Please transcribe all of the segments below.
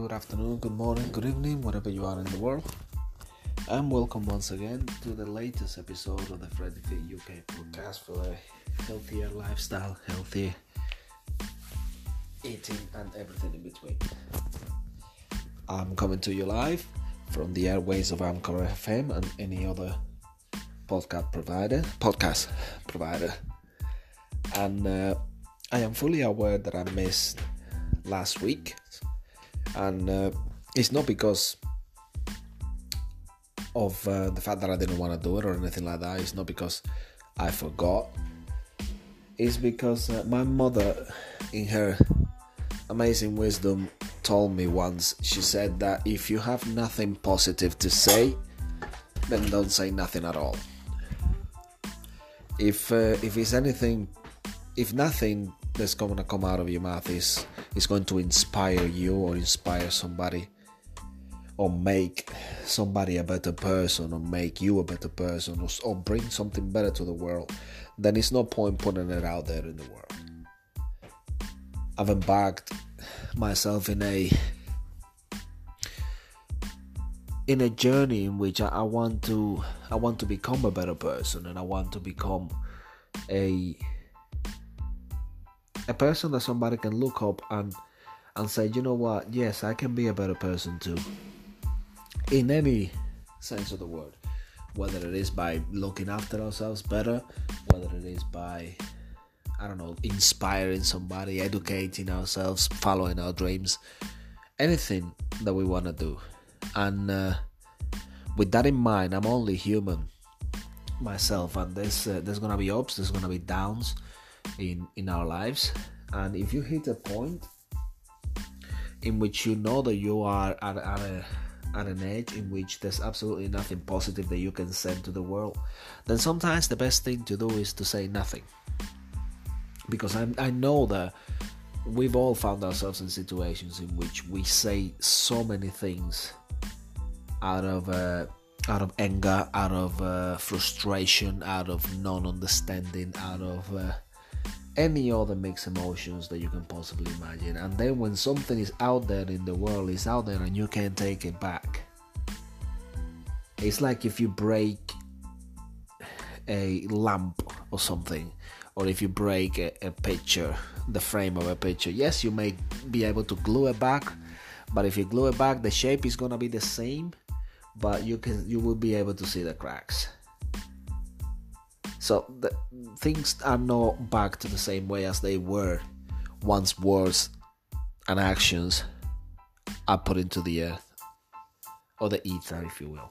good afternoon, good morning, good evening, wherever you are in the world. And welcome once again to the latest episode of the Freddy Fit UK podcast for a healthier lifestyle, healthy eating, and everything in between. I'm coming to you live from the airways of Anchor FM and any other podcast provider, podcast provider. And uh, I am fully aware that I missed last week, and uh, it's not because of uh, the fact that I didn't want to do it or anything like that. It's not because I forgot. It's because uh, my mother, in her amazing wisdom, told me once. She said that if you have nothing positive to say, then don't say nothing at all. If uh, if it's anything, if nothing that's going to come out of your mouth is is going to inspire you or inspire somebody or make somebody a better person or make you a better person or, or bring something better to the world. Then it's no point putting it out there in the world. I've embarked myself in a in a journey in which I, I want to i want to become a better person and i want to become a a person that somebody can look up and and say, you know what, yes, I can be a better person too. In any sense of the word. Whether it is by looking after ourselves better, whether it is by I don't know, inspiring somebody, educating ourselves, following our dreams, anything that we want to do. And uh, with that in mind, I'm only human myself, and there's uh, there's gonna be ups, there's gonna be downs, in in our lives and if you hit a point in which you know that you are at, at a at an age in which there's absolutely nothing positive that you can send to the world, then sometimes the best thing to do is to say nothing. Because I, I know that we've all found ourselves in situations in which we say so many things out of uh, out of anger, out of uh, frustration, out of non-understanding, out of uh, any other mixed emotions that you can possibly imagine. And then when something is out there in the world, is out there and you can't take it back. It's like if you break a lamp or something, or if you break a, a picture, the frame of a picture. Yes, you may be able to glue it back, but if you glue it back, the shape is gonna be the same, but you can you will be able to see the cracks. So the, things are not back to the same way as they were once words and actions are put into the earth or the ether, if you will.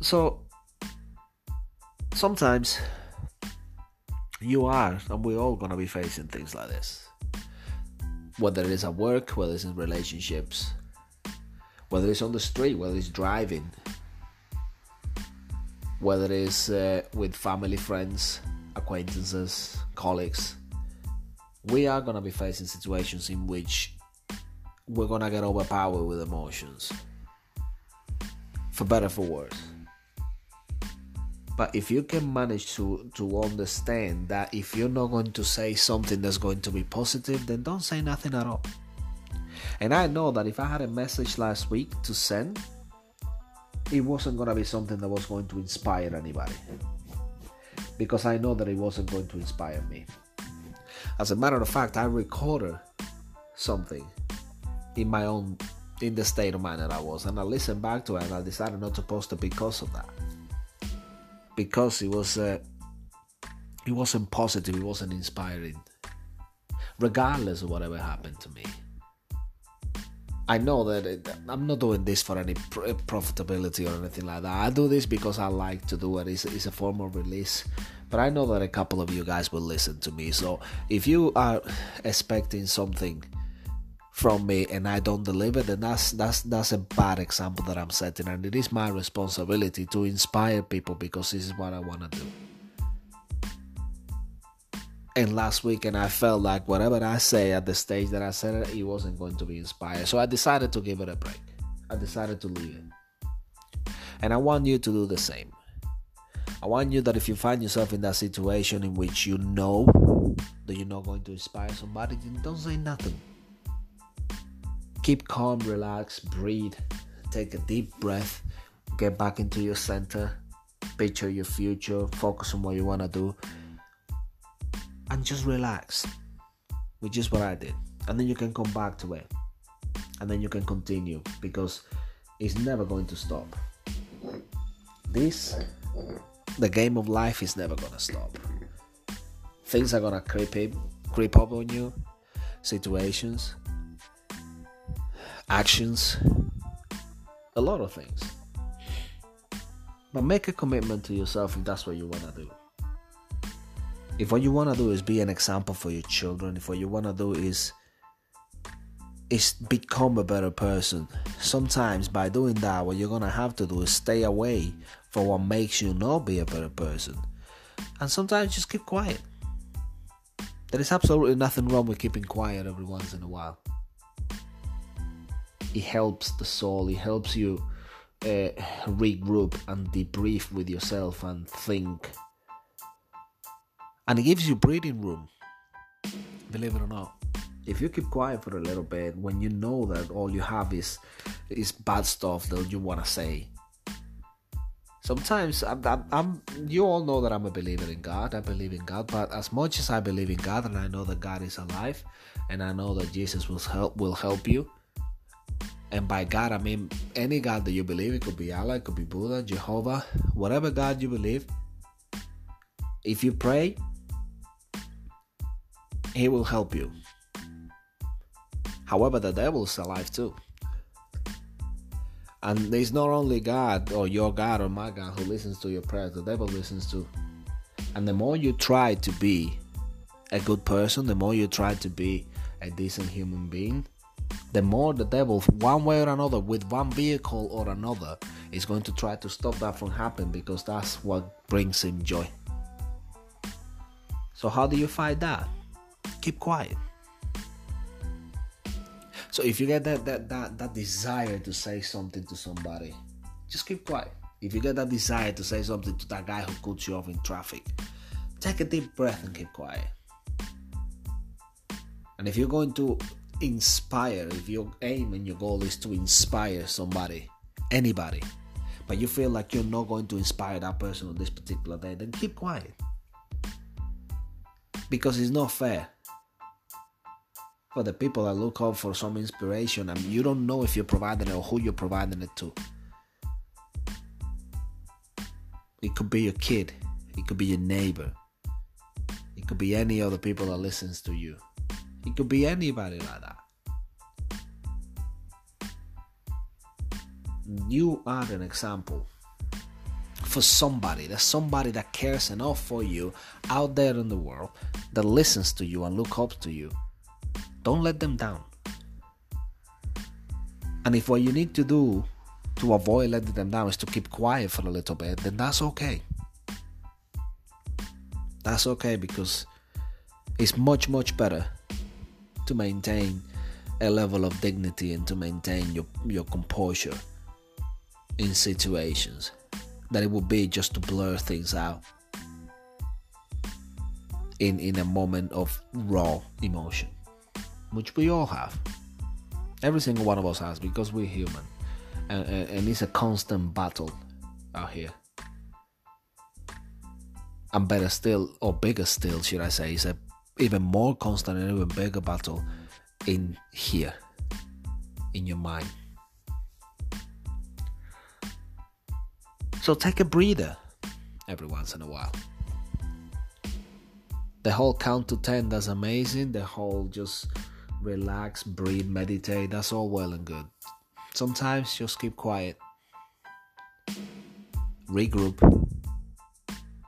So sometimes you are, and we're all gonna be facing things like this. Whether it is at work, whether it's in relationships, whether it's on the street, whether it's driving, whether it's uh, with family, friends, acquaintances, colleagues. We are gonna be facing situations in which we're gonna get overpowered with emotions, for better for worse. But if you can manage to to understand that if you're not going to say something that's going to be positive, then don't say nothing at all. And I know that if I had a message last week to send, it wasn't going to be something that was going to inspire anybody because I know that it wasn't going to inspire me. As a matter of fact, I recorded something in my own in the state of mind that I was, and I listened back to it, and I decided not to post it because of that, because it was uh, it wasn't positive, it wasn't inspiring, regardless of whatever happened to me. I know that it, I'm not doing this for any pr- profitability or anything like that. I do this because I like to do it. It's, it's a form of release. But I know that a couple of you guys will listen to me. So if you are expecting something from me and I don't deliver, then that's that's that's a bad example that I'm setting. And it is my responsibility to inspire people because this is what I want to do and last week and I felt like whatever I say at the stage that I said it, it wasn't going to be inspired. So I decided to give it a break. I decided to leave it. And I want you to do the same. I want you that if you find yourself in that situation in which you know that you're not going to inspire somebody, then don't say nothing. Keep calm, relax, breathe, take a deep breath, get back into your center, picture your future, focus on what you want to do, and just relax, which is what I did. And then you can come back to it, and then you can continue because it's never going to stop. This, the game of life, is never gonna stop. Things are gonna creep in, creep up on you, situations, actions, a lot of things. But make a commitment to yourself if that's what you wanna do. If what you wanna do is be an example for your children, if what you wanna do is is become a better person. Sometimes by doing that, what you're gonna have to do is stay away from what makes you not be a better person. And sometimes just keep quiet. There is absolutely nothing wrong with keeping quiet every once in a while. It helps the soul, it helps you uh, regroup and debrief with yourself and think. And it gives you breathing room, believe it or not. If you keep quiet for a little bit when you know that all you have is is bad stuff that you want to say sometimes I'm, I'm, I'm, you all know that i'm a believer in god i believe in god but as much as i believe in god and i know that god is alive and i know that jesus will help will help you and by god i mean any god that you believe it could be allah it could be buddha jehovah whatever god you believe if you pray he will help you However, the devil is alive too. And it's not only God or your God or my God who listens to your prayers, the devil listens too. And the more you try to be a good person, the more you try to be a decent human being, the more the devil, one way or another, with one vehicle or another, is going to try to stop that from happening because that's what brings him joy. So, how do you fight that? Keep quiet. So if you get that that that that desire to say something to somebody, just keep quiet. If you get that desire to say something to that guy who cuts you off in traffic, take a deep breath and keep quiet. And if you're going to inspire, if your aim and your goal is to inspire somebody, anybody, but you feel like you're not going to inspire that person on this particular day, then keep quiet. Because it's not fair for the people that look up for some inspiration and you don't know if you're providing it or who you're providing it to. It could be your kid, it could be your neighbor, it could be any other people that listens to you. It could be anybody like that. You are an example for somebody. There's somebody that cares enough for you out there in the world that listens to you and look up to you don't let them down. And if what you need to do to avoid letting them down is to keep quiet for a little bit, then that's okay. That's okay because it's much, much better to maintain a level of dignity and to maintain your, your composure in situations that it would be just to blur things out in in a moment of raw emotion which we all have. Every single one of us has because we're human. And, and, and it's a constant battle out here. And better still, or bigger still, should I say, it's a even more constant and even bigger battle in here, in your mind. So take a breather every once in a while. The whole count to 10 that's amazing. The whole just relax, breathe, meditate, that's all well and good. Sometimes just keep quiet, regroup,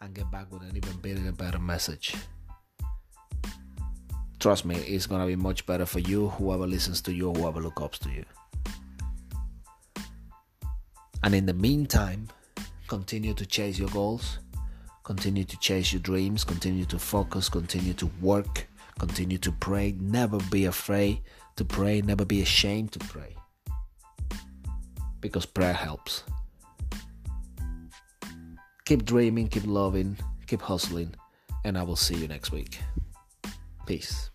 and get back with an even bigger, better message. Trust me, it's gonna be much better for you, whoever listens to you, whoever looks up to you. And in the meantime, continue to chase your goals, continue to chase your dreams, continue to focus, continue to work Continue to pray. Never be afraid to pray. Never be ashamed to pray. Because prayer helps. keep dreaming, keep loving, keep hustling, and I will see you next week. Peace.